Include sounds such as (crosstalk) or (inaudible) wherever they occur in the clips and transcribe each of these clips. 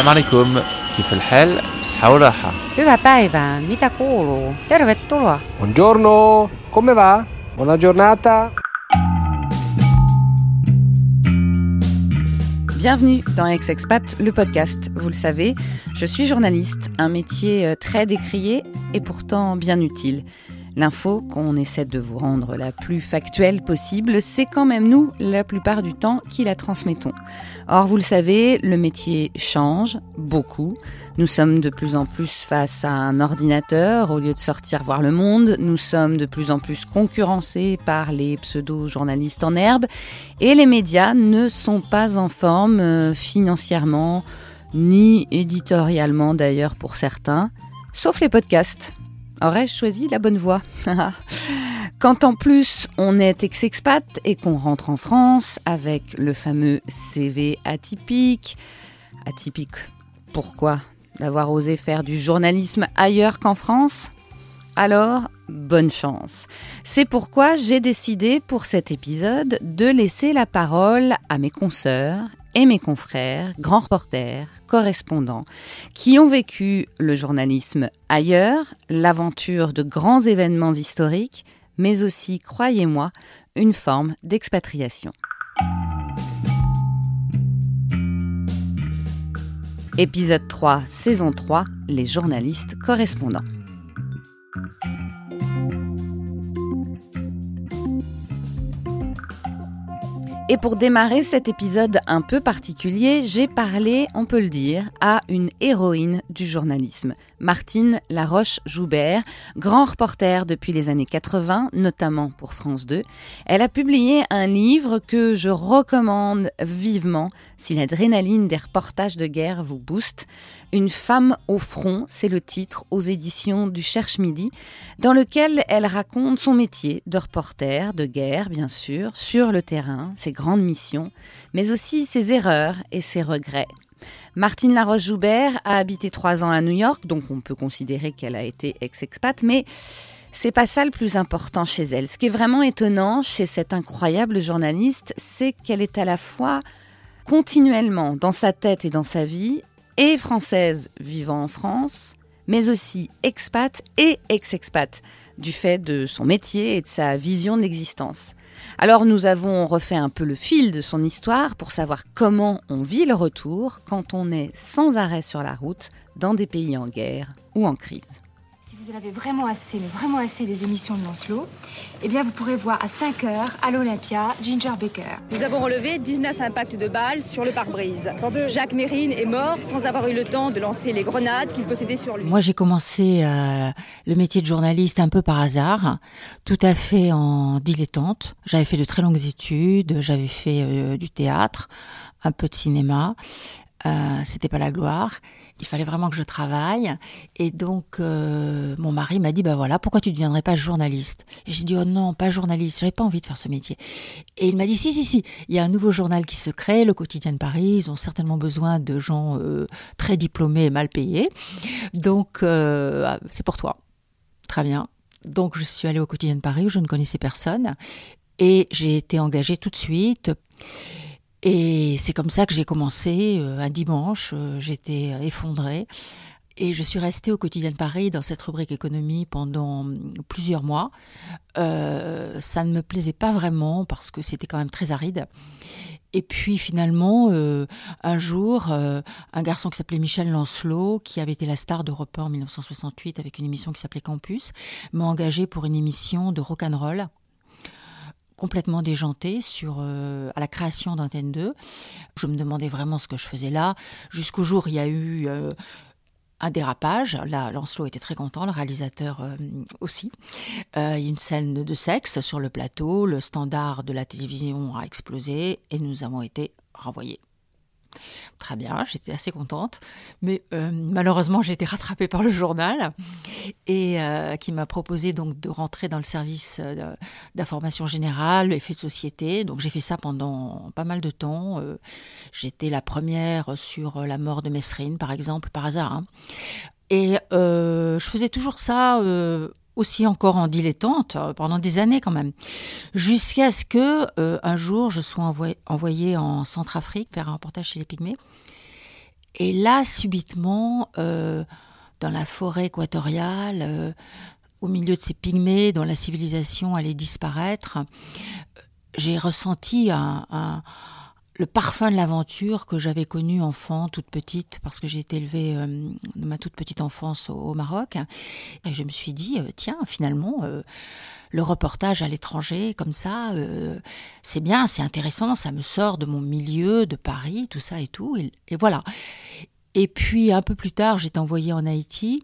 السلام عليكم كيف الحال بصحة وراحة Hyvää päivää, mitä kuuluu? Tervetuloa. Buongiorno, come va? Buona giornata. Bienvenue dans Ex-Expat, le podcast. Vous le savez, je suis journaliste, un métier euh, très décrié et pourtant bien utile. L'info qu'on essaie de vous rendre la plus factuelle possible, c'est quand même nous, la plupart du temps, qui la transmettons. Or, vous le savez, le métier change beaucoup. Nous sommes de plus en plus face à un ordinateur au lieu de sortir voir le monde. Nous sommes de plus en plus concurrencés par les pseudo-journalistes en herbe. Et les médias ne sont pas en forme euh, financièrement, ni éditorialement d'ailleurs pour certains, sauf les podcasts. Aurais-je choisi la bonne voie (laughs) Quand en plus on est ex-expat et qu'on rentre en France avec le fameux CV atypique, atypique, pourquoi D'avoir osé faire du journalisme ailleurs qu'en France? Alors, bonne chance. C'est pourquoi j'ai décidé pour cet épisode de laisser la parole à mes consoeurs et mes confrères, grands reporters, correspondants, qui ont vécu le journalisme ailleurs, l'aventure de grands événements historiques, mais aussi, croyez-moi, une forme d'expatriation. Épisode 3, saison 3, les journalistes correspondants. Et pour démarrer cet épisode un peu particulier, j'ai parlé, on peut le dire, à une héroïne du journalisme, Martine Laroche-Joubert, grand reporter depuis les années 80, notamment pour France 2. Elle a publié un livre que je recommande vivement si l'adrénaline des reportages de guerre vous booste. Une femme au front, c'est le titre aux éditions du Cherche Midi, dans lequel elle raconte son métier de reporter de guerre, bien sûr, sur le terrain, ses grandes missions, mais aussi ses erreurs et ses regrets. Martine Laroche-Joubert a habité trois ans à New York, donc on peut considérer qu'elle a été ex-expat, mais c'est pas ça le plus important chez elle. Ce qui est vraiment étonnant chez cette incroyable journaliste, c'est qu'elle est à la fois continuellement dans sa tête et dans sa vie, et française vivant en France, mais aussi expat et ex-expat, du fait de son métier et de sa vision de l'existence. Alors nous avons refait un peu le fil de son histoire pour savoir comment on vit le retour quand on est sans arrêt sur la route dans des pays en guerre ou en crise. Vous en avez vraiment assez, mais vraiment assez des émissions de Lancelot, eh bien vous pourrez voir à 5 heures à l'Olympia Ginger Baker. Nous avons relevé 19 impacts de balles sur le pare-brise. Jacques Mérine est mort sans avoir eu le temps de lancer les grenades qu'il possédait sur lui. Moi, j'ai commencé euh, le métier de journaliste un peu par hasard, tout à fait en dilettante. J'avais fait de très longues études, j'avais fait euh, du théâtre, un peu de cinéma. Euh, c'était pas la gloire. Il fallait vraiment que je travaille. Et donc, euh, mon mari m'a dit, bah voilà, pourquoi tu ne deviendrais pas journaliste? Et j'ai dit, oh non, pas journaliste, j'avais pas envie de faire ce métier. Et il m'a dit, si, si, si, il y a un nouveau journal qui se crée, le Quotidien de Paris, ils ont certainement besoin de gens euh, très diplômés et mal payés. Donc, euh, c'est pour toi. Très bien. Donc, je suis allée au Quotidien de Paris où je ne connaissais personne. Et j'ai été engagée tout de suite. Et c'est comme ça que j'ai commencé. euh, un dimanche, euh, j'étais effondrée. Et je suis restée au quotidien de Paris dans cette rubrique économie pendant hum, plusieurs mois. Euh, ça ne me plaisait pas vraiment parce que c'était quand même très aride. Et puis finalement, euh, un jour, euh, un garçon qui s'appelait Michel Lancelot, qui avait été la star d'Europe 1 en 1968 avec une émission qui s'appelait Campus, m'a engagé pour une émission de rock'n'roll complètement déjantée sur euh, à la création d'Antenne 2. Je me demandais vraiment ce que je faisais là, jusqu'au jour il y a eu euh, un dérapage. Là, Lancelot était très content, le réalisateur euh, aussi. Une scène de sexe sur le plateau, le standard de la télévision a explosé et nous avons été renvoyés. Très bien, j'étais assez contente, mais euh, malheureusement j'ai été rattrapée par le journal et euh, qui m'a proposé donc de rentrer dans le service euh, d'information générale, effets de société. Donc j'ai fait ça pendant pas mal de temps. J'étais la première sur la mort de Mesrine, par exemple, par hasard. hein. Et je faisais toujours ça aussi encore en dilettante euh, pendant des années quand même, jusqu'à ce que euh, un jour je sois envoyée envoyée en Centrafrique faire un reportage chez les Pygmées. Et là, subitement, euh, dans la forêt équatoriale, au milieu de ces pygmées dont la civilisation allait disparaître, j'ai ressenti un, le parfum de l'aventure que j'avais connu enfant, toute petite, parce que j'ai été élevée euh, ma toute petite enfance au, Maroc. Et je me suis dit, euh, tiens, finalement, euh, le reportage à l'étranger, comme ça, c'est bien, c'est intéressant, ça me sort de mon milieu, de Paris, tout ça et tout. Et, et voilà. Et puis, un peu plus tard, j'étais envoyée en Haïti.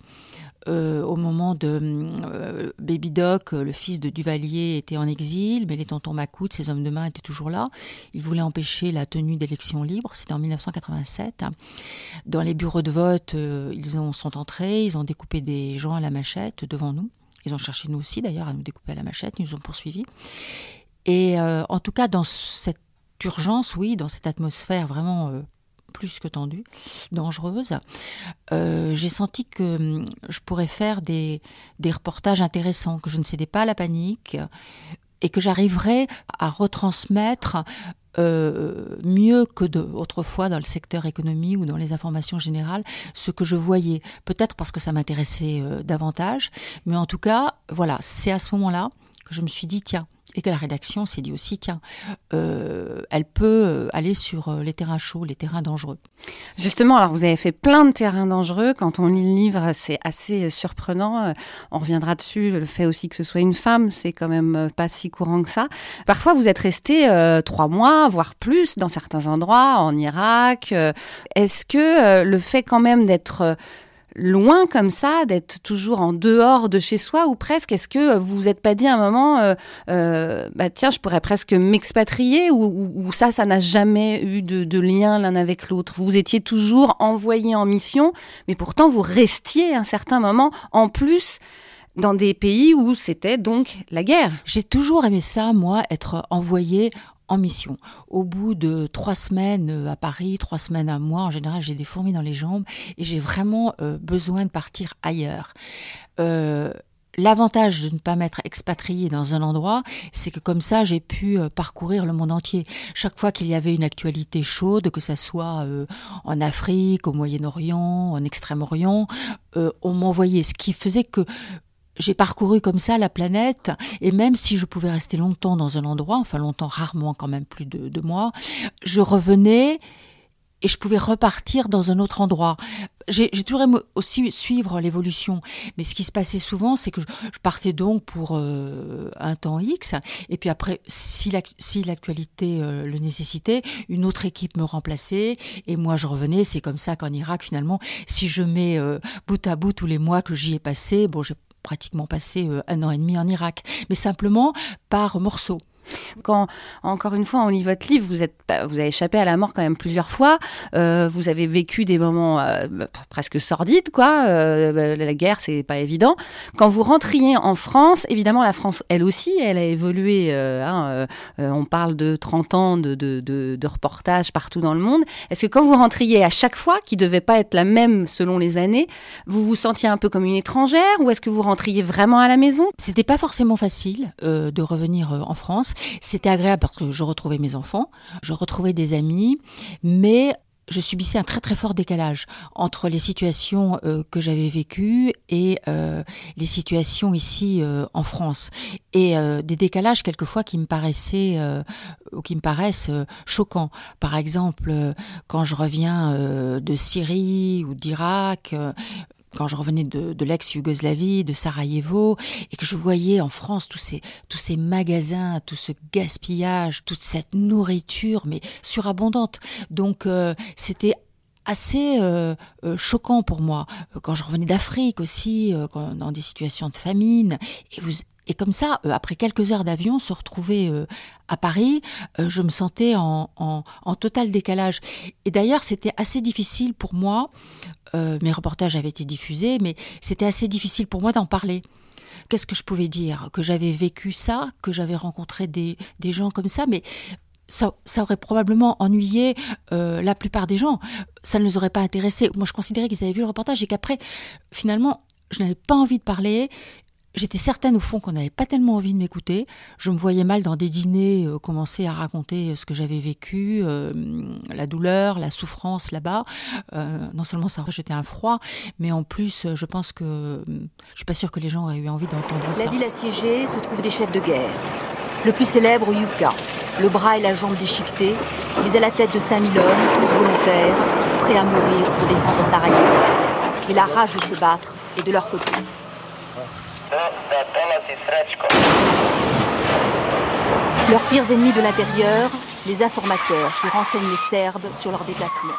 Euh, au moment de euh, Baby Doc, le fils de Duvalier était en exil, mais les tontons Macoute, ses hommes de main étaient toujours là. Ils voulaient empêcher la tenue d'élections libres. C'était en 1987. Dans les bureaux de vote, euh, ils ont, sont entrés, ils ont découpé des gens à la machette devant nous. Ils ont cherché nous aussi d'ailleurs à nous découper à la machette, ils nous ont poursuivis. Et euh, en tout cas, dans cette urgence, oui, dans cette atmosphère vraiment euh, plus que tendue, dangereuse, euh, j'ai senti que hum, je pourrais faire des, reportages intéressants, que je ne cédais pas à la panique et que j'arriverais à retransmettre euh, mieux que autrefois dans le secteur économie ou dans les informations générales ce que je voyais. Peut-être parce que ça m'intéressait euh, davantage, mais en tout cas, voilà, c'est à ce moment-là que je me suis dit, tiens, et que la rédaction s'est dit aussi, tiens, euh, elle peut aller sur les terrains chauds, les terrains dangereux. Justement, alors vous avez fait plein de terrains dangereux. Quand on lit le livre, c'est assez surprenant. On reviendra dessus. Le fait aussi que ce soit une femme, c'est quand même pas si courant que ça. Parfois, vous êtes resté euh, trois mois, voire plus, dans certains endroits, en Irak. Est-ce que euh, le fait quand même d'être loin comme ça, d'être toujours en dehors de chez soi ou presque? Est-ce que vous vous êtes pas dit à un moment, euh, euh, bah tiens, je pourrais presque m'expatrier ou, ou, ou, ça, ça n'a jamais eu de, de lien l'un avec l'autre? Vous étiez toujours envoyé en mission, mais pourtant vous restiez à un certain moment en plus dans des pays où c'était donc la guerre. J'ai toujours aimé ça, moi, être envoyé en mission. Au bout de trois semaines à Paris, trois semaines à moi, en général, j'ai des fourmis dans les jambes et j'ai vraiment euh, besoin de partir ailleurs. Euh, L'avantage de ne pas m'être expatrié dans un endroit, c'est que comme ça, j'ai pu euh, parcourir le monde entier. Chaque fois qu'il y avait une actualité chaude, que ça soit euh, en Afrique, au Moyen-Orient, en Extrême-Orient, euh, on m'envoyait. Ce qui faisait que j'ai parcouru comme ça la planète et même si je pouvais rester longtemps dans un endroit, enfin longtemps, rarement quand même plus de deux mois, je revenais et je pouvais repartir dans un autre endroit. J'ai toujours aimé aussi suivre l'évolution, mais ce qui se passait souvent, c'est que je, partais donc pour euh, un temps X, et puis après, si l'actualité euh, le nécessitait, une autre équipe me remplaçait, et moi je revenais. C'est comme ça qu'en Irak, finalement, si je mets euh, bout à bout tous les mois que j'y ai passé, bon, j'ai pratiquement passé euh, un an et demi en Irak, mais simplement par morceaux. Quand, encore une fois, on lit votre livre, vous, êtes, vous avez échappé à la mort quand même plusieurs fois. Euh, vous avez vécu des moments euh, presque sordides, quoi. Euh, la guerre, c'est pas évident. Quand vous rentriez en France, évidemment, la France, elle aussi, elle a évolué. Euh, hein, euh, on parle de 30 ans de, de, de, de reportages partout dans le monde. Est-ce que quand vous rentriez à chaque fois, qui devait pas être la même selon les années, vous vous sentiez un peu comme une étrangère ou est-ce que vous rentriez vraiment à la maison? C'était pas forcément facile euh, de revenir en France. C'était agréable parce que je retrouvais mes enfants, je retrouvais des amis, mais je subissais un très très fort décalage entre les situations euh, que j'avais vécues et euh, les situations ici euh, en France et des décalages quelquefois qui me paraissaient qui me paraissent choquants. Par exemple, quand je reviens de Syrie ou d'Irak, quand je revenais de, l'ex-Yougoslavie, de Sarajevo, et que je voyais en France tous ces, tous ces magasins, tout ce gaspillage, toute cette nourriture, mais surabondante. Donc euh, c'était assez euh, euh, choquant pour moi quand je revenais d'Afrique aussi, quand, dans des situations de famine. Et vous et comme ça, euh, après quelques heures d'avion, se retrouver euh, à Paris, euh, je me sentais en, total décalage. Et d'ailleurs, c'était assez difficile pour moi. mes reportages avaient été diffusés, mais c'était assez difficile pour moi d'en parler. Qu'est-ce que je pouvais dire? Que j'avais vécu ça, que j'avais rencontré des, gens comme ça, mais ça, aurait probablement ennuyé la plupart des gens. Ça ne les aurait pas intéressés. Moi, je considérais qu'ils avaient vu le reportage et qu'après, finalement, je n'avais pas envie de parler J'étais certaine au fond qu'on n'avait pas tellement envie de m'écouter. Je me voyais mal dans des dîners euh, commencer à raconter ce que j'avais vécu, la douleur, la souffrance là-bas. non seulement ça rejetait un froid, mais en plus, je pense que je suis pas sûre que les gens aient eu envie d'entendre ça. La ville assiégée se trouve des chefs de guerre. Le plus célèbre, Yuka, le bras et la jambe déchiquetés, mais à la tête de 5000 hommes, tous volontaires, prêts à mourir pour défendre Sarajevo. Et la rage de se battre est de leur côté. Leurs pires ennemis de l'intérieur, les informateurs qui renseignent les Serbes sur leurs déplacements.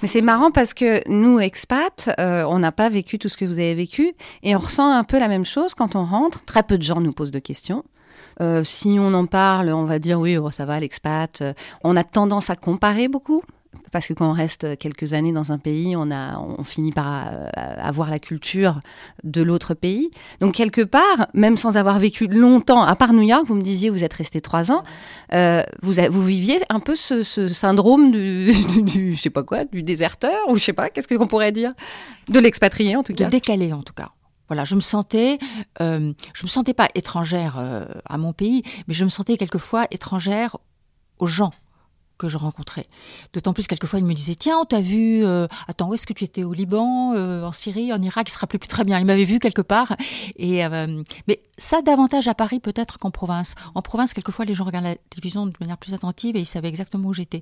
Mais c'est marrant parce que nous, expats, euh, on n'a pas vécu tout ce que vous avez vécu et on ressent un peu la même chose quand on rentre. Très peu de gens nous posent de questions. Euh, si on en parle, on va dire oui, oh, ça va, l'expat. Euh, on a tendance à comparer beaucoup parce que quand on reste quelques années dans un pays, on, a, on finit par euh, avoir la culture de l'autre pays. Donc quelque part, même sans avoir vécu longtemps, à part New York, vous me disiez, vous êtes resté trois ans, euh, vous, viviez un peu ce, syndrome (laughs) du, du, je sais pas quoi, du déserteur, ou je sais pas, qu'est-ce qu'on pourrait dire, de l'expatrié en tout cas. décalé en tout cas. Voilà, je me sentais, euh, je me sentais pas étrangère à mon pays, mais je me sentais quelquefois étrangère aux gens que je rencontrais. D'autant plus, quelquefois, il me disait Tiens, on t'a vu, euh, attends, où est-ce que tu étais? Au Liban, euh, en Syrie, en Irak? Il se rappelait plus très bien. Il m'avait vu quelque part. Et, euh, mais ça, davantage à Paris peut-être qu'en province. En province, quelquefois, les gens regardent la télévision de manière plus attentive et ils savaient exactement où j'étais.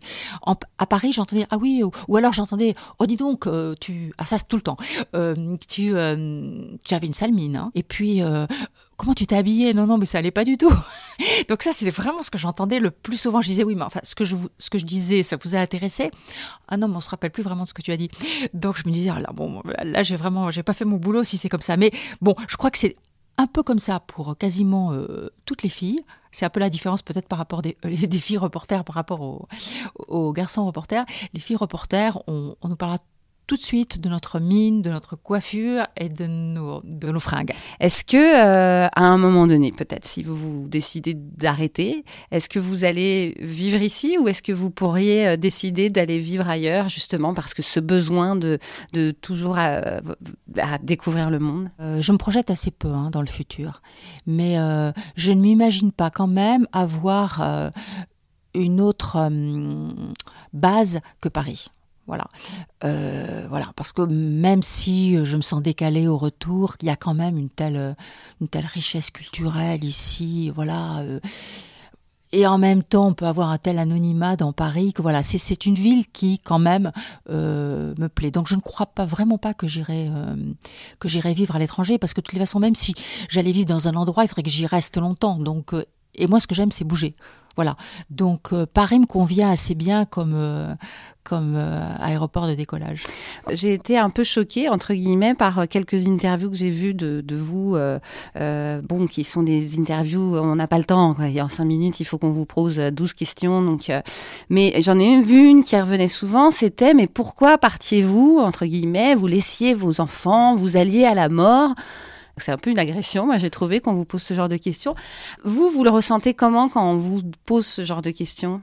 À Paris, j'entendais Ah oui, ou, alors j'entendais Oh, dis donc, tu. Ah, ça, tout le temps. tu, tu avais une sale mine. Hein. Et puis, comment tu t'es habillée? Non, non, mais ça allait pas du tout. (laughs) Donc ça, c'était vraiment ce que j'entendais le plus souvent. Je disais oui, mais enfin, ce que je, ce que je disais, ça vous a intéressé? Ah non, mais on se rappelle plus vraiment de ce que tu as dit. Donc je me disais, ah là, bon, là, j'ai vraiment, j'ai pas fait mon boulot si c'est comme ça. Mais bon, je crois que c'est un peu comme ça pour quasiment euh, toutes les filles. C'est un peu la différence peut-être par rapport des, des filles reporters par rapport aux, garçons reporters. Les filles reporters, on, on nous parlera tout de suite de notre mine, de notre coiffure et de nos, de nos fringues. Est-ce que, euh, à un moment donné, peut-être, si vous, vous décidez d'arrêter, est-ce que vous allez vivre ici ou est-ce que vous pourriez euh, décider d'aller vivre ailleurs, justement, parce que ce besoin de, de toujours à, découvrir le monde? Euh, Je me projette assez peu hein, dans le futur, mais je ne m'imagine pas quand même avoir une autre base que Paris. Voilà. Euh, voilà. Parce que même si je me sens décalée au retour, il y a quand même une telle, une telle richesse culturelle ici. Voilà. Euh, et en même temps, on peut avoir un tel anonymat dans Paris que voilà, c'est une ville qui quand même euh, me plaît. Donc je ne crois pas vraiment pas que j'irai que j'irai vivre à l'étranger parce que de toutes les façons, même si j'allais vivre dans un endroit, il faudrait que j'y reste longtemps. Donc et moi, ce que j'aime, c'est bouger. Voilà. Donc Paris me convient assez bien comme comme euh, aéroport de décollage. J'ai été un peu choquée, entre guillemets, par euh, quelques interviews que j'ai vues de, vous, euh, bon, qui sont des interviews, on n'a pas le temps, en cinq minutes, il faut qu'on vous pose 12 questions. Donc, mais j'en ai vu une qui revenait souvent, c'était, mais pourquoi partiez-vous, entre guillemets, vous laissiez vos enfants, vous alliez à la mort? C'est un peu une agression, moi j'ai trouvé qu'on vous pose ce genre de questions. Vous, vous le ressentez comment quand on vous pose ce genre de questions?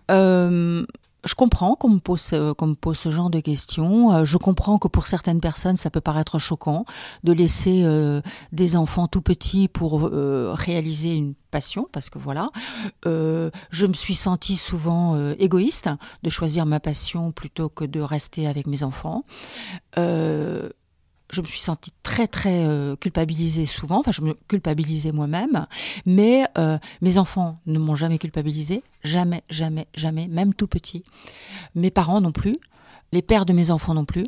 Je comprends qu'on me pose euh, qu'on pose ce genre de questions. Euh, je comprends que pour certaines personnes, ça peut paraître choquant de laisser euh, des enfants tout petits pour réaliser une passion, parce que voilà, je me suis sentie souvent égoïste de choisir ma passion plutôt que de rester avec mes enfants je me suis sentie très très euh, culpabilisée souvent, enfin je me culpabilisais moi-même, mais euh, mes enfants ne m'ont jamais culpabilisée, jamais, jamais, jamais, même tout petit. Mes parents non plus, les pères de mes enfants non plus.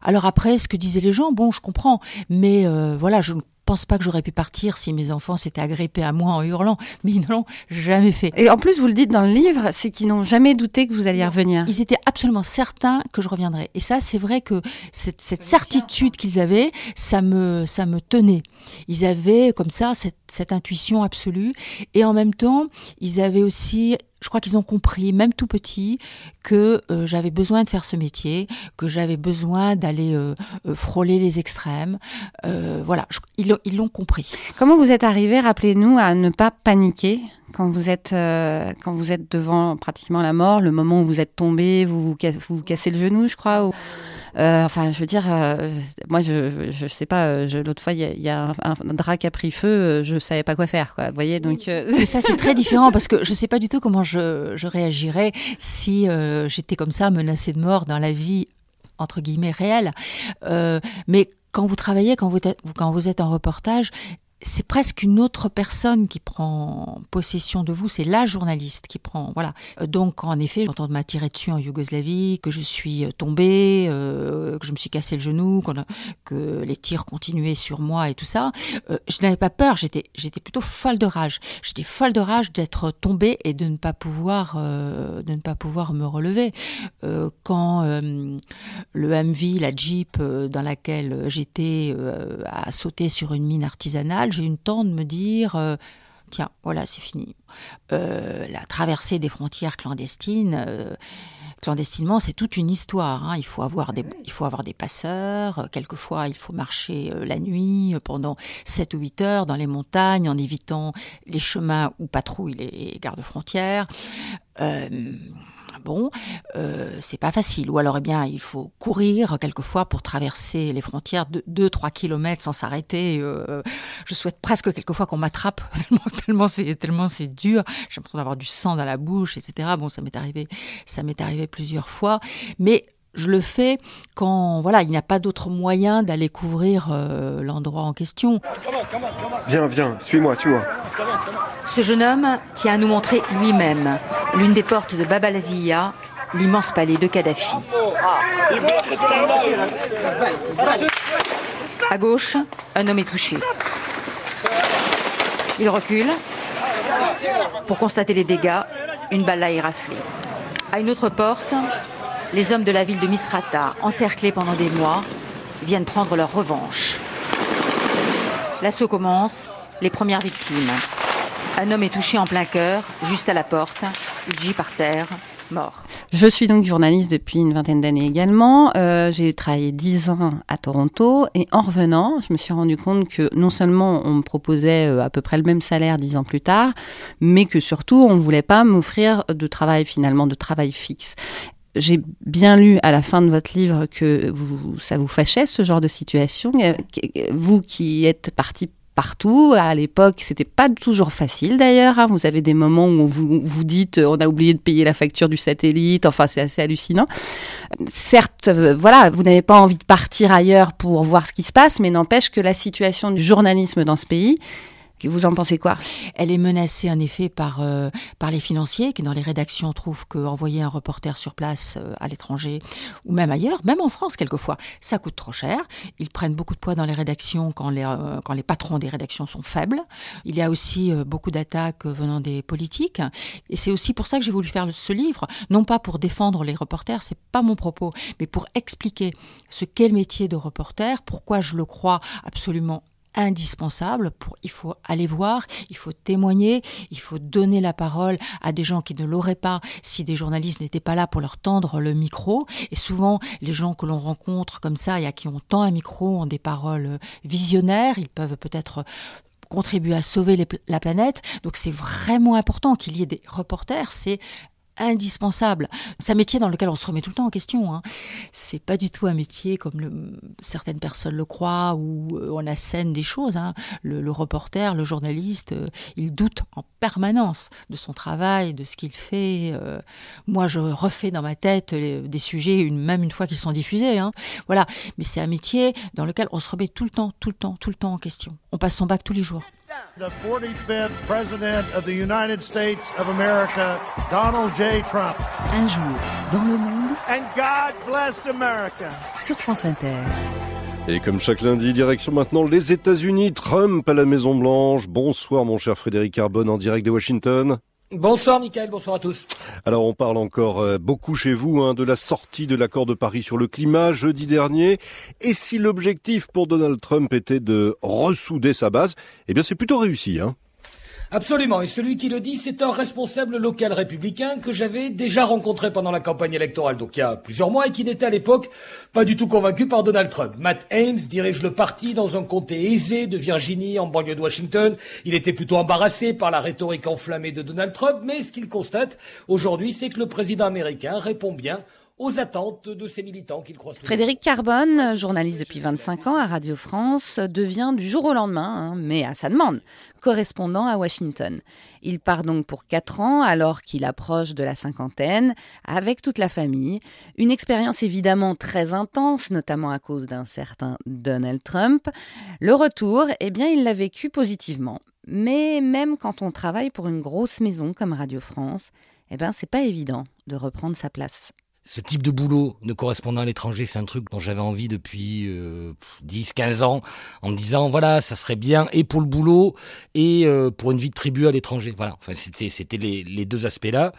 Alors après, ce que disaient les gens, bon, je comprends, mais euh, voilà, je pense pas que j'aurais pu partir si mes enfants s'étaient agrippés à moi en hurlant, (laughs) mais ils ne l'ont jamais fait. Et en plus, vous le dites dans le livre, c'est qu'ils n'ont jamais douté que vous alliez revenir. Ils étaient absolument certains que je reviendrais. Et ça, c'est vrai que cette, cette certitude qu'ils avaient, ça me, ça me tenait. Ils avaient comme ça cette, cette intuition absolue. Et en même temps, ils avaient aussi je crois qu'ils ont compris, même tout petit, que euh, j'avais besoin de faire ce métier, que j'avais besoin d'aller euh, euh, frôler les extrêmes. voilà, ils l'ont compris. Comment vous êtes arrivé, rappelez-nous, à ne pas paniquer quand vous êtes quand vous êtes devant pratiquement la mort, le moment où vous êtes tombé, vous vous, cassez le genou, je crois. Euh, enfin, je veux dire, euh, moi, je, je, sais pas. L'autre fois, il y a, un, drap qui a pris feu. Je savais pas quoi faire. Quoi. Vous voyez, donc. Ça, c'est très différent parce que je sais pas du tout comment je, je réagirais si j'étais comme ça menacée de mort dans la vie entre guillemets réelle. mais quand vous travaillez, quand vous, quand vous êtes en reportage, c'est presque une autre personne qui prend possession de vous, c'est la journaliste qui prend. Voilà. Euh, donc, en effet, j'entends de m'attirer dessus en Yougoslavie, que je suis euh, tombée, euh, que je me suis cassé le genou, que les tirs continuaient sur moi et tout ça. je n'avais pas peur, j'étais, plutôt folle de rage. J'étais folle de rage d'être tombée et de ne pas pouvoir, de ne pas pouvoir me relever. quand le MV, la Jeep dans laquelle j'étais, a sauté sur une mine artisanale, j'ai eu le temps de me dire, euh, tiens, voilà, c'est fini. Euh, la traversée des frontières clandestines, euh, clandestinement, c'est toute une histoire. Hein. Il, faut avoir des, il faut avoir des passeurs. Quelquefois, il faut marcher la nuit pendant 7 ou 8 heures dans les montagnes en évitant les chemins où patrouillent les gardes-frontières bon, euh, c'est pas facile. Ou alors, eh bien, il faut courir quelquefois pour traverser les frontières de 2-3 kilomètres sans s'arrêter. Euh, je souhaite presque quelquefois qu'on m'attrape (laughs) tellement, c'est tellement c'est dur. J'ai l'impression d'avoir du sang dans la bouche, etc. Bon, ça m'est arrivé, ça m'est arrivé plusieurs fois, mais je le fais quand voilà, il n'y a pas d'autre moyen d'aller couvrir euh, l'endroit en question. Viens, viens, suis-moi, suis-moi. Ce jeune homme tient à nous montrer lui-même l'une des portes de Lazia, l'immense palais de Kadhafi. À gauche, un homme est touché. Il recule pour constater les dégâts. Une balle l'a éraflé. À une autre porte, les hommes de la ville de Misrata, encerclés pendant des mois, viennent prendre leur revanche. L'assaut commence, les premières victimes. Un homme est touché en plein cœur, juste à la porte. Il gît par terre, mort. Je suis donc journaliste depuis une vingtaine d'années également. Euh, j'ai travaillé dix ans à Toronto et en revenant, je me suis rendu compte que non seulement on me proposait euh, à peu près le même salaire dix ans plus tard, mais que surtout on ne voulait pas m'offrir de travail finalement, de travail fixe j'ai bien lu à la fin de votre livre que ça vous fâchait ce genre de situation. Euh, vous qui êtes parti partout. À l'époque, c'était pas toujours facile d'ailleurs. Hein. Vous avez des moments où vous vous dites on a oublié de payer la facture du satellite. Enfin, c'est assez hallucinant. Certes, euh, voilà, vous n'avez pas envie de partir ailleurs pour voir ce qui se passe, mais n'empêche que la situation du journalisme dans ce pays vous en pensez quoi? Elle est menacée en effet par, euh, par les financiers qui dans les rédactions trouvent qu'envoyer un reporter sur place euh, à l'étranger ou même ailleurs, même en France quelquefois, ça coûte trop cher. Ils prennent beaucoup de poids dans les rédactions quand les, euh, quand les patrons des rédactions sont faibles. Il y a aussi beaucoup d'attaques venant des politiques. Et c'est aussi pour ça que j'ai voulu faire ce livre, non pas pour défendre les reporters, c'est pas mon propos, mais pour expliquer ce qu'est le métier de reporter, pourquoi je le crois absolument indispensable. Pour, il faut aller voir, il faut témoigner, il faut donner la parole à des gens qui ne l'auraient pas si des journalistes n'étaient pas là pour leur tendre le micro. Et souvent, les gens que l'on rencontre comme ça et à qui on tend un micro ont des paroles visionnaires. Ils peuvent peut-être contribuer à sauver la planète. Donc c'est vraiment important qu'il y ait des reporters. C'est indispensable. C'est un métier dans lequel on se remet tout le temps en question. Hein. C'est pas du tout un métier comme certaines personnes le croient où euh, on assène des choses. Hein. Le, reporter, le journaliste, euh, il doute en permanence de son travail, de ce qu'il fait. Euh. moi, je refais dans ma tête des sujets une, même une fois qu'ils sont diffusés. Hein. Voilà. Mais c'est un métier dans lequel on se remet tout le temps, tout le temps, tout le temps en question. On passe son bac tous les jours. The 45th President of the United States of America, Donald J. Trump. Un jour dans le monde. And God bless America. Sur France Inter. Et comme chaque lundi, direction maintenant les États-Unis, Trump à la Maison Blanche. Bonsoir mon cher Frédéric Carbone en direct de Washington. Bonsoir Michael, bonsoir à tous. Alors on parle encore euh, beaucoup chez vous hein, de la sortie de l'accord de Paris sur le climat jeudi dernier. Et si l'objectif pour Donald Trump était de ressouder sa base, eh bien c'est plutôt réussi. Hein Absolument. Et celui qui le dit, c'est un responsable local républicain que j'avais déjà rencontré pendant la campagne électorale, donc il y a plusieurs mois, et qui n'était à l'époque pas du tout convaincu par Donald Trump. Matt Ames dirige le parti dans un comté aisé de Virginie, en banlieue de Washington. Il était plutôt embarrassé par la rhétorique enflammée de Donald Trump, mais ce qu'il constate aujourd'hui, c'est que le président américain répond bien aux attentes de ces militants qu'il croise. Frédéric Carbone, journaliste depuis 25 ans à Radio France, devient du jour au lendemain, hein, mais à sa demande, correspondant à Washington. Il part donc pour 4 ans alors qu'il approche de la cinquantaine, avec toute la famille. Une expérience évidemment très intense, notamment à cause d'un certain Donald Trump. Le retour, eh bien, il l'a vécu positivement. Mais même quand on travaille pour une grosse maison comme Radio France, eh ben, c'est pas évident de reprendre sa place ce type de boulot de correspondant à l'étranger, c'est un truc dont j'avais envie depuis euh, 10, 15 ans, en me disant, voilà, ça serait bien, et pour le boulot, et euh, pour une vie de tribu à l'étranger. Voilà, enfin, c'était, c'était les, les deux aspects-là.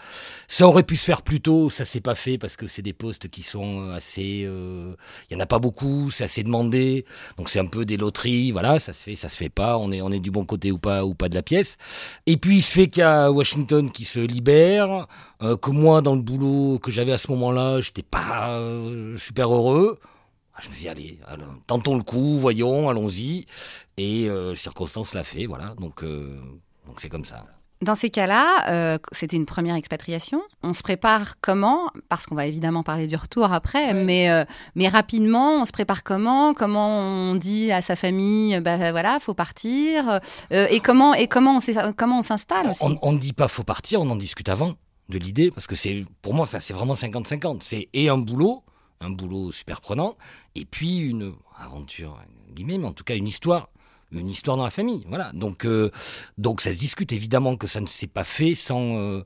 Ça aurait pu se faire plus tôt, ça s'est pas fait, parce que c'est des postes qui sont assez... Euh, il y en a pas beaucoup, c'est assez demandé, donc c'est un peu des loteries, voilà, ça se fait, ça se fait pas, on est, on est du bon côté ou pas, ou pas de la pièce. Et puis, il se fait qu'il y a Washington qui se libère, euh, que moi, dans le boulot que j'avais à ce moment-là, j'étais pas euh, super heureux. Ah, je me suis dit, allez, tentons le coup, voyons, allons-y. Et euh, circonstance l'a fait, voilà. Donc, euh, donc c'est comme ça. Dans ces cas-là, c'était une première expatriation. On se prépare comment? Parce qu'on va évidemment parler du retour après, mais, mais rapidement, on se prépare comment? Comment on dit à sa famille, bah voilà, faut partir Et comment et comment on comment on s'installe On ne dit pas faut partir, on en discute avant de l'idée, parce que c'est pour moi, c'est vraiment 50-50. C'est et un boulot, un boulot super prenant, et puis une aventure, guillemets, mais en tout cas une histoire, une histoire dans la famille. Voilà. Donc, euh, donc ça se discute évidemment que ça ne s'est pas fait sans. Euh,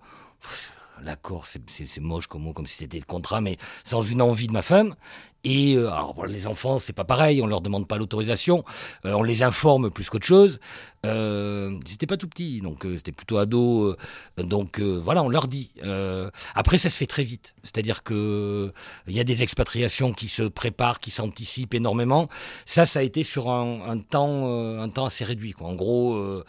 l'accord, c'est moche comme mot, comme si c'était le contrat, mais sans une envie de ma femme. Et euh, alors les enfants, c'est pas pareil, on leur demande pas l'autorisation, euh, on les informe plus qu'autre chose. Euh, c'était pas tout petit, donc euh, c'était plutôt ado, donc voilà, on leur dit. après, ça se fait très vite, c'est-à-dire que il y a des expatriations qui se préparent, qui s'anticipent énormément. Ça, ça a été sur un, un temps, un temps assez réduit. Quoi. En gros,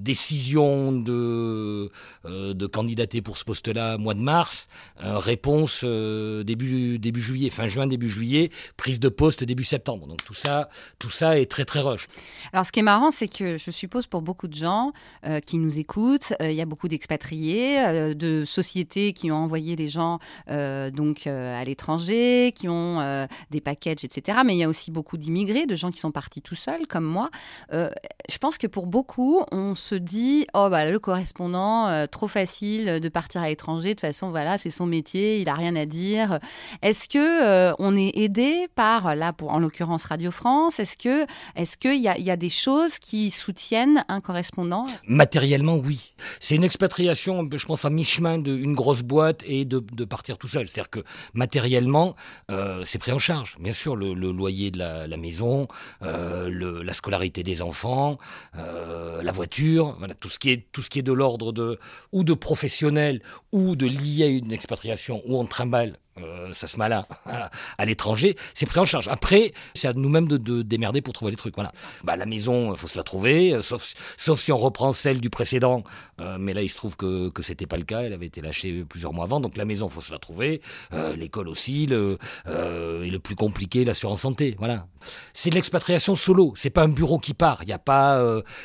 décision de de candidater pour ce poste-là, mois de mars, réponse début début juillet, fin juin, début juillet, prise de poste début septembre. Donc tout ça, tout ça est très très rush. Alors ce qui est marrant, c'est que je suppose pour beaucoup de gens euh, qui nous écoutent, euh, il y a beaucoup d'expatriés, euh, de sociétés qui ont envoyé des gens donc à l'étranger, qui ont des packages, etc. Mais il y a aussi beaucoup d'immigrés, de gens qui sont partis tout seuls, comme moi. je pense que pour beaucoup, on se dit oh bah le correspondant, trop facile de partir à l'étranger. De toute façon, voilà, c'est son métier, il a rien à dire. Est-ce que on est aidé par là pour en l'occurrence Radio France? Est-ce que est-ce qu'il y y a des choses qui soutiennent un correspondant Matériellement, oui. C'est une expatriation, je pense à mi-chemin d'une grosse boîte et de, partir tout seul. C'est-à-dire que matériellement, euh, c'est pris en charge. Bien sûr, le, loyer de la, maison, euh, la scolarité des enfants, euh, la voiture, tout ce qui est tout ce qui est de l'ordre de ou de professionnel ou de lié à une expatriation ou en trimballe euh, ça se malin à, l'étranger, c'est pris en charge. Après, c'est à nous-mêmes de, de, démerder pour trouver les trucs. Voilà. Bah, la maison, faut se la trouver, euh, sauf, sauf si on reprend celle du précédent. Euh, mais là, il se trouve que que c'était pas le cas. Elle avait été lâchée plusieurs mois avant. Donc la maison, faut se la trouver. Euh, L'école aussi. Le, euh, et le plus compliqué, l'assurance santé. Voilà. C'est de l'expatriation solo. C'est pas un bureau qui part. Il y a pas,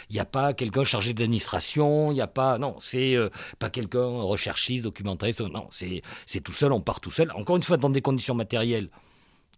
il y a pas quelqu'un chargé d'administration. Il y a pas, non, c'est pas quelqu'un recherchiste, documentariste. Non, c'est c'est tout seul. On part tout seul encore une fois, dans des conditions matérielles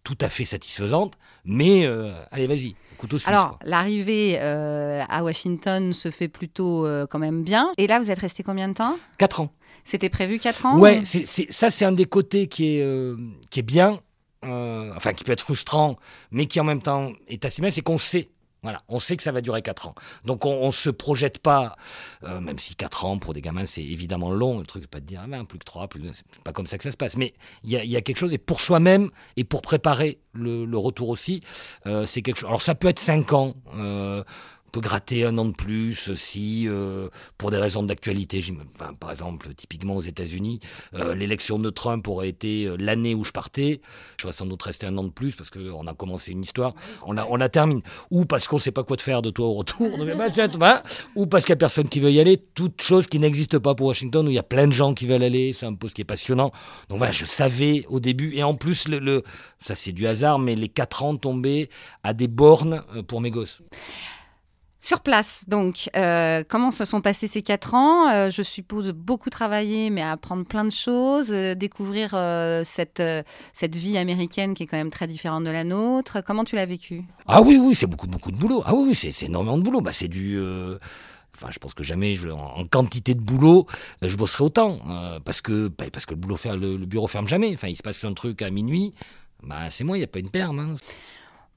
tout à fait satisfaisantes, mais euh, allez, vas-y, couteau suisse. Alors, l'arrivée euh, à Washington se fait plutôt euh, quand même bien. Et là, vous êtes resté combien de temps? Quatre ans. C'était prévu quatre ans Ouais, ça, c'est un des côtés qui est, qui est bien, enfin, qui peut être frustrant, mais qui en même temps est assez bien, c'est qu'on sait voilà, on sait que ça va durer 4 ans. Donc on, ne se projette pas, euh, même si 4 ans pour des gamins c'est évidemment long, le truc c'est pas de dire ah ben, plus que 3, plus c'est pas comme ça que ça se passe. Mais il y a, quelque chose, et pour soi-même et pour préparer le, retour aussi, euh, c'est quelque chose. Alors ça peut être 5 ans. Euh, peut gratter un an de plus si, euh, pour des raisons d'actualité, enfin, par exemple, typiquement aux États-Unis, euh, l'élection de Trump aurait été euh, l'année où je partais. Je vais sans doute rester un an de plus parce qu'on a commencé une histoire, on la, on la termine. Ou parce qu'on ne sait pas quoi te faire de toi au retour, bah, ou parce qu'il n'y a personne qui veut y aller, toute chose qui n'existe pas pour Washington, où il y a plein de gens qui veulent aller, c'est un poste qui est passionnant. Donc voilà, je savais au début, et en plus, le, le ça c'est du hasard, mais les quatre ans tombaient à des bornes pour mes gosses. Sur place, donc, euh, comment se sont passés ces quatre ans? Euh, Je suppose beaucoup travailler, mais apprendre plein de choses, euh, découvrir cette, cette vie américaine qui est quand même très différente de la nôtre. Comment tu l'as vécu? Ah oui, oui, c'est beaucoup, beaucoup de boulot. Ah oui, c'est énormément de boulot. Bah, c'est du. Enfin, je pense que jamais, je, en, quantité de boulot, je bosserai autant. parce, que, bah, parce que le, boulot ferme, le, bureau ferme jamais. Enfin, il se passe un truc à minuit. Bah, c'est moi, il n'y a pas une perme. Hein.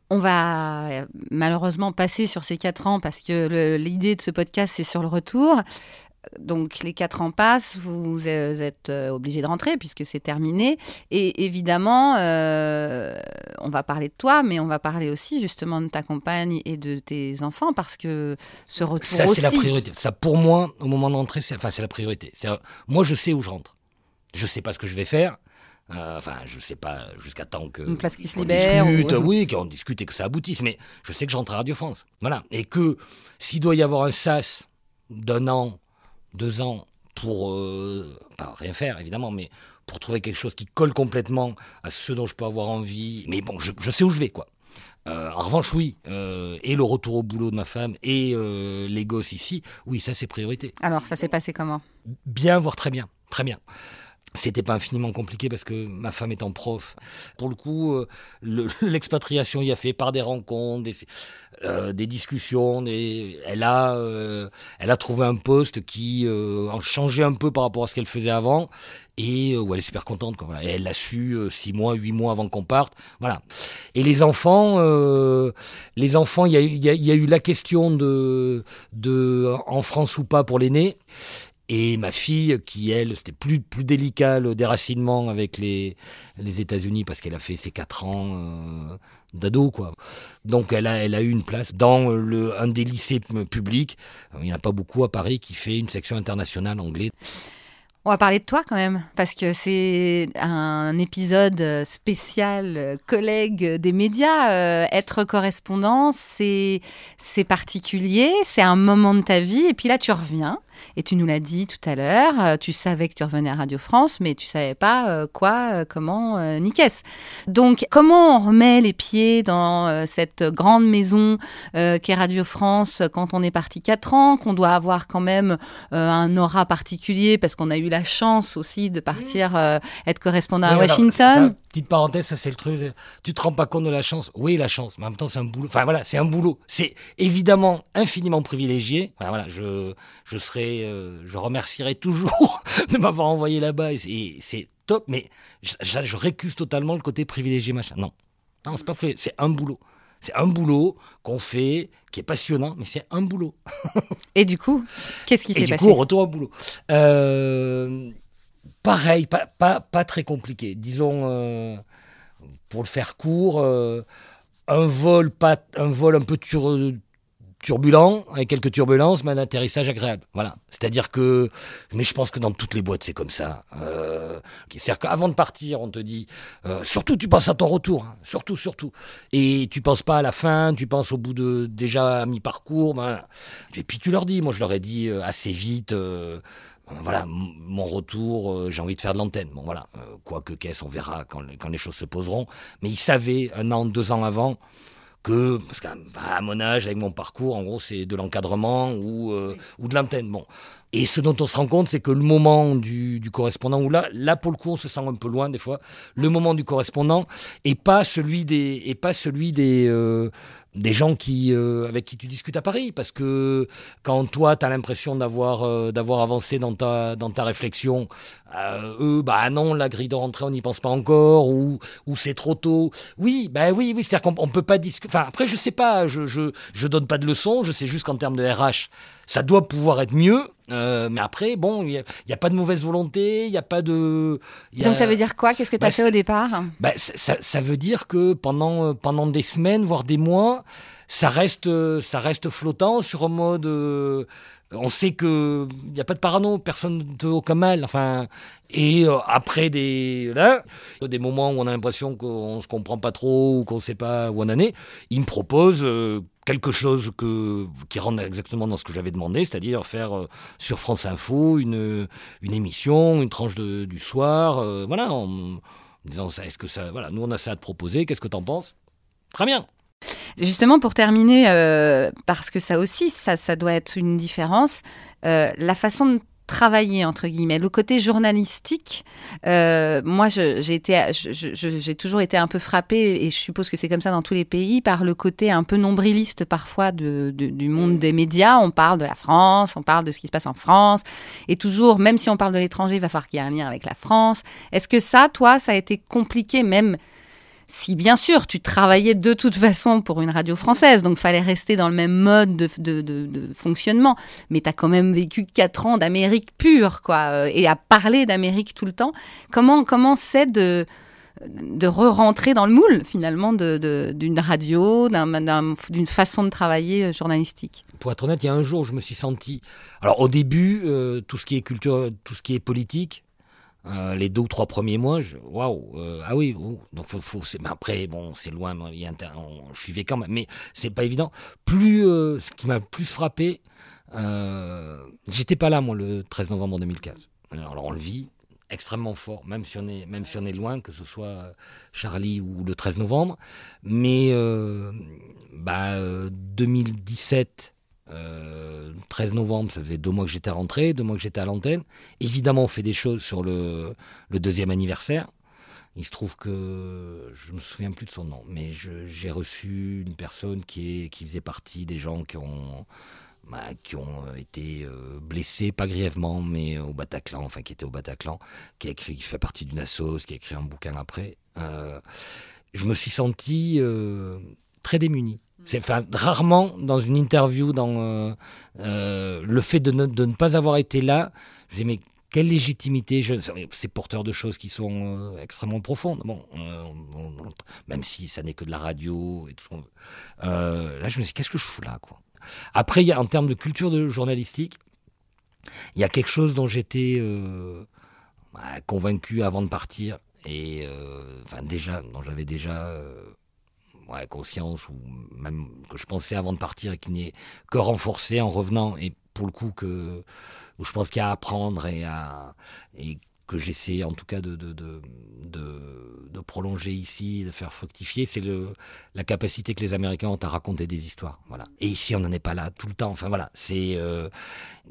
On va euh, malheureusement passer sur ces quatre ans parce que l'idée de ce podcast, c'est sur le retour. Donc les quatre ans passent, vous êtes euh, obligé de rentrer puisque c'est terminé. Et évidemment, euh, on va parler de toi, mais on va parler aussi justement de ta compagne et de tes enfants parce que ce retour ça, aussi... Ça, c'est la priorité. Ça, pour moi, au moment d'entrer, c'est enfin, la priorité. Moi, je sais où je rentre. Je sais pas ce que je vais faire. Euh, enfin, je sais pas, jusqu'à temps que. Une place qui se libère. Discute, Oui, qu'on discute et que ça aboutisse. Mais je sais que j'entre à Radio France. Voilà. Et que s'il doit y avoir un SAS d'un an, deux ans, pour. Euh, pas rien faire, évidemment, mais pour trouver quelque chose qui colle complètement à ce dont je peux avoir envie. Mais bon, je, sais où je vais, quoi. Euh, en revanche, oui, et le retour au boulot de ma femme et les gosses ici, oui, ça c'est priorité. Alors, ça s'est passé comment? Bien, voire très bien, très bien. C'était pas infiniment compliqué parce que ma femme étant prof, pour le coup, euh, (laughs) l'expatriation y a fait par des rencontres, des, euh, des discussions. elle a, euh, elle a trouvé un poste qui en changeait un peu par rapport à ce qu'elle faisait avant et où elle est super contente. Quoi, elle l'a su six mois, huit mois avant qu'on parte. Voilà. Et les enfants, les enfants, il y a, y a, eu la question de, de en France ou pas pour l'aîné. Et ma fille, qui elle, c'était plus, plus délicat le déracinement avec les, les États-Unis parce qu'elle a fait ses quatre ans euh, d'ado, quoi. Donc elle a, elle a eu une place dans le, un des lycées publics. Il n'y en a pas beaucoup à Paris qui fait une section internationale anglais. On va parler de toi quand même, parce que c'est un épisode spécial collègue des médias. Euh, être correspondant, c'est particulier, c'est un moment de ta vie, et puis là tu reviens. Et tu nous l'as dit tout à l'heure, euh, tu savais que tu revenais à Radio France, mais tu savais pas euh, quoi, euh, comment, ni qu'est-ce. Donc, comment on remet les pieds dans cette grande maison qu'est Radio France quand on est parti quatre ans, qu'on doit avoir quand même un aura particulier parce qu'on a eu la chance aussi de partir être correspondant à Washington? Petite parenthèse, ça c'est le truc. Tu te rends pas compte de la chance Oui, la chance. Mais en même temps, c'est un boulot. Enfin voilà, c'est un boulot. C'est évidemment infiniment privilégié. voilà, je, je serai, euh, je remercierai toujours (laughs) de m'avoir envoyé là-bas. Et c'est top. Mais je, je, récuse totalement le côté privilégié machin. Non, non, c'est pas fait. C'est un boulot. C'est un boulot qu'on fait, qui est passionnant, mais c'est un boulot. et du coup, qu'est-ce qui s'est passé Et du coup, retour au boulot. Euh, pareil, pas, pas, pas très compliqué. Disons, euh, pour le faire court, euh, un vol pas un vol un peu turbulent, avec quelques turbulences, mais un atterrissage agréable. Voilà. C'est-à-dire que, mais je pense que dans toutes les boîtes, c'est comme ça. Euh, C'est-à-dire qu'avant de partir, on te dit, euh, surtout tu penses à ton retour, hein. surtout, surtout. Et tu penses pas à la fin, tu penses au bout de déjà mi-parcours. Ben, et puis tu leur dis, moi je leur ai dit assez vite voilà, mon retour, euh, j'ai envie de faire de l'antenne. Bon, voilà, euh, quoi que qu'est-ce, on verra quand, quand, les choses se poseront. Mais il savait, un an, deux ans avant, que, parce qu'à mon âge, avec mon parcours, en gros, c'est de l'encadrement ou, euh, ou de l'antenne. Bon. Et ce dont on se rend compte, c'est que le moment du, du, correspondant, où là, là, pour le coup, on se sent un peu loin des fois, le moment du correspondant et pas celui des, et pas celui des, des gens qui, euh, avec qui tu discutes à Paris. Parce que quand toi, tu as l'impression d'avoir euh, d'avoir avancé dans ta, dans ta réflexion, euh, eux, bah non, la grille de rentrée, on n'y pense pas encore, ou, ou c'est trop tôt. Oui, bah oui, oui, c'est-à-dire qu'on peut pas discuter. Enfin, après, je sais pas, je, je, je donne pas de leçons, je sais juste qu'en termes de RH, ça doit pouvoir être mieux. Mais après, bon, il n'y a, pas de mauvaise volonté, il n'y a pas de. Donc ça veut dire quoi? Qu'est-ce que tu as bah, fait au départ? bah, ça, ça, veut dire que pendant, pendant des semaines, voire des mois, ça reste, ça reste flottant sur un mode. Euh, on sait que il n'y a pas de parano, personne ne veut aucun mal. Enfin, et euh, après des là, des moments où on a l'impression qu'on se comprend pas trop ou qu'on sait pas où on en est, il me propose euh, quelque chose qui rentre exactement dans ce que j'avais demandé, c'est-à-dire faire sur France Info une, une émission, une tranche du soir, voilà, en, disant est-ce que ça, voilà, nous on a ça à te proposer, qu'est-ce que tu en penses? Très bien. Justement, pour terminer, euh, parce que ça aussi, ça, ça doit être une différence, euh, la façon de travailler entre guillemets. Le côté journalistique euh, moi j'ai été j'ai toujours été un peu frappée et je suppose que c'est comme ça dans tous les pays par le côté un peu nombriliste parfois de, du monde des médias. On parle de la France on parle de ce qui se passe en France. Et toujours même si on parle de l'étranger il va falloir qu'il y ait un lien avec la France. Est-ce que ça toi ça a été compliqué même si bien sûr tu travaillais de toute façon pour une radio française, donc fallait rester dans le même mode de, fonctionnement, mais tu as quand même vécu quatre ans d'Amérique pure, quoi, euh, et à parler d'Amérique tout le temps. Comment comment c'est de de re-rentrer dans le moule finalement d'une radio, d'une façon de travailler euh, journalistique? Pour être honnête, il y a un jour, je me suis senti. Alors au début, euh, tout ce qui est culture, tout ce qui est politique, euh, les deux ou trois premiers mois, waouh, euh, ah oui, donc faut, faut mais après bon, c'est loin, il y je suivais quand même, mais c'est pas évident. Plus, euh, ce qui m'a plus frappé, j'étais pas là moi le 13 novembre 2015. Alors on le vit extrêmement fort, même si on est, loin, que ce soit Charlie ou le 13 novembre, mais bah 2017 13 novembre, ça faisait deux mois que j'étais rentré, deux mois que j'étais à l'antenne. Évidemment, on fait des choses sur le, deuxième anniversaire. Il se trouve que je me souviens plus de son nom, mais j'ai reçu une personne qui, est, qui faisait partie des gens qui ont, bah, qui ont été euh, blessés, pas grièvement, mais au Bataclan, enfin qui était au Bataclan, qui a écrit, qui fait partie d'une assos, qui a écrit un bouquin après. Euh, je me suis senti euh, très démuni. C'est rarement dans une interview, dans euh, euh, le fait de ne, pas avoir été là, je dis mais quelle légitimité? C'est porteur de choses qui sont euh, extrêmement profondes. Bon, même si ça n'est que de la radio et tout. là, je me dis qu'est-ce que je fous là quoi? Après, y a en termes de culture de journalistique, il y a quelque chose dont j'étais bah, convaincu avant de partir et enfin déjà, dont j'avais déjà conscience ou même que je pensais avant de partir et qui n'est que renforcé en revenant et pour le coup que où je pense qu'il y a à apprendre et à et que j'essaie en tout cas de de, de, de, prolonger ici, de faire fructifier, c'est le la capacité que les Américains ont à raconter des histoires. Voilà. Et ici, on n'en est pas là tout le temps. Enfin voilà, c'est euh,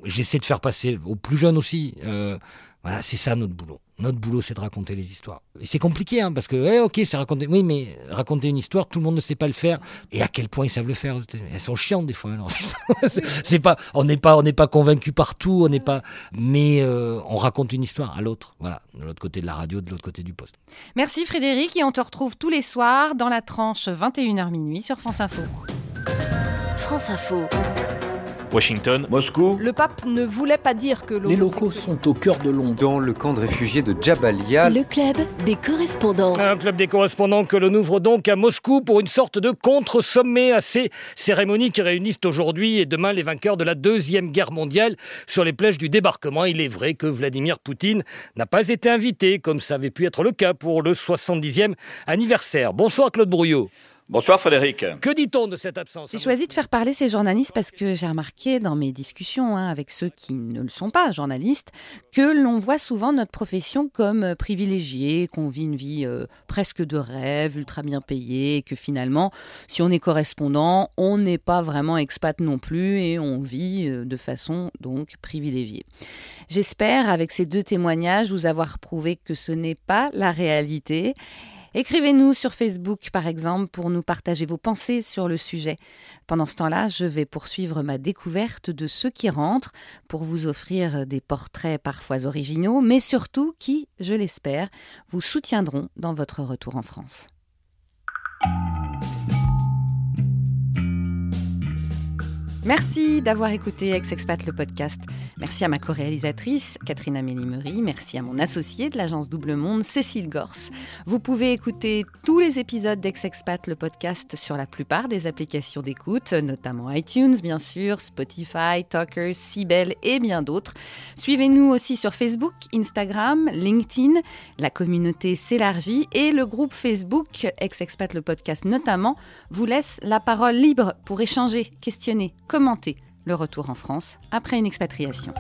j'essaie de faire passer aux plus jeunes aussi. Euh, voilà, c'est ça notre boulot. Notre boulot, c'est de raconter les histoires. Et c'est compliqué, hein, parce que, eh, ok, c'est raconter. Oui, mais raconter une histoire, tout le monde ne sait pas le faire. Et à quel point ils savent le faire Elles sont chiantes des fois. (laughs) c'est pas, on n'est pas, on n'est pas convaincu partout, on n'est pas. Mais euh, on raconte une histoire à l'autre. Voilà, de l'autre côté de la radio, de l'autre côté du poste. Merci Frédéric, et on te retrouve tous les soirs dans la tranche 21h minuit sur France Info. France Info. Washington, Moscou. Le pape ne voulait pas dire que les locaux sont au cœur de Londres. Dans le camp de réfugiés de Jabalia. Le club des correspondants. Un club des correspondants que l'on ouvre donc à Moscou pour une sorte de contre-sommet à ces cérémonies qui réunissent aujourd'hui et demain les vainqueurs de la Deuxième Guerre mondiale sur les plages du débarquement. Il est vrai que Vladimir Poutine n'a pas été invité, comme ça avait pu être le cas pour le 70e anniversaire. Bonsoir Claude Brouillot. Bonsoir Frédéric. Que dit-on de cette absence J'ai choisi de faire parler ces journalistes parce que j'ai remarqué dans mes discussions hein, avec ceux qui ne le sont pas journalistes que l'on voit souvent notre profession comme euh, privilégiée, qu'on vit une vie euh, presque de rêve, ultra bien payée, et que finalement, si on est correspondant, on n'est pas vraiment expat non plus et on vit euh, de façon donc privilégiée. J'espère avec ces deux témoignages vous avoir prouvé que ce n'est pas la réalité Écrivez-nous sur Facebook, par exemple, pour nous partager vos pensées sur le sujet. Pendant ce temps-là, je vais poursuivre ma découverte de ceux qui rentrent pour vous offrir des portraits parfois originaux, mais surtout qui, je l'espère, vous soutiendront dans votre retour en France. Merci d'avoir écouté Ex-Expat le podcast. Merci à ma co-réalisatrice, Catherine Amélie Merci à mon associé de l'agence Double Monde, Cécile Gorse. Vous pouvez écouter tous les épisodes d'Ex-Expat le podcast sur la plupart des applications d'écoute, notamment iTunes, bien sûr, Spotify, Talkers, Sibel et bien d'autres. Suivez-nous aussi sur Facebook, Instagram, LinkedIn. La communauté s'élargit et le groupe Facebook, Ex-Expat le podcast notamment, vous laisse la parole libre pour échanger, questionner, commenter le retour en France après une expatriation.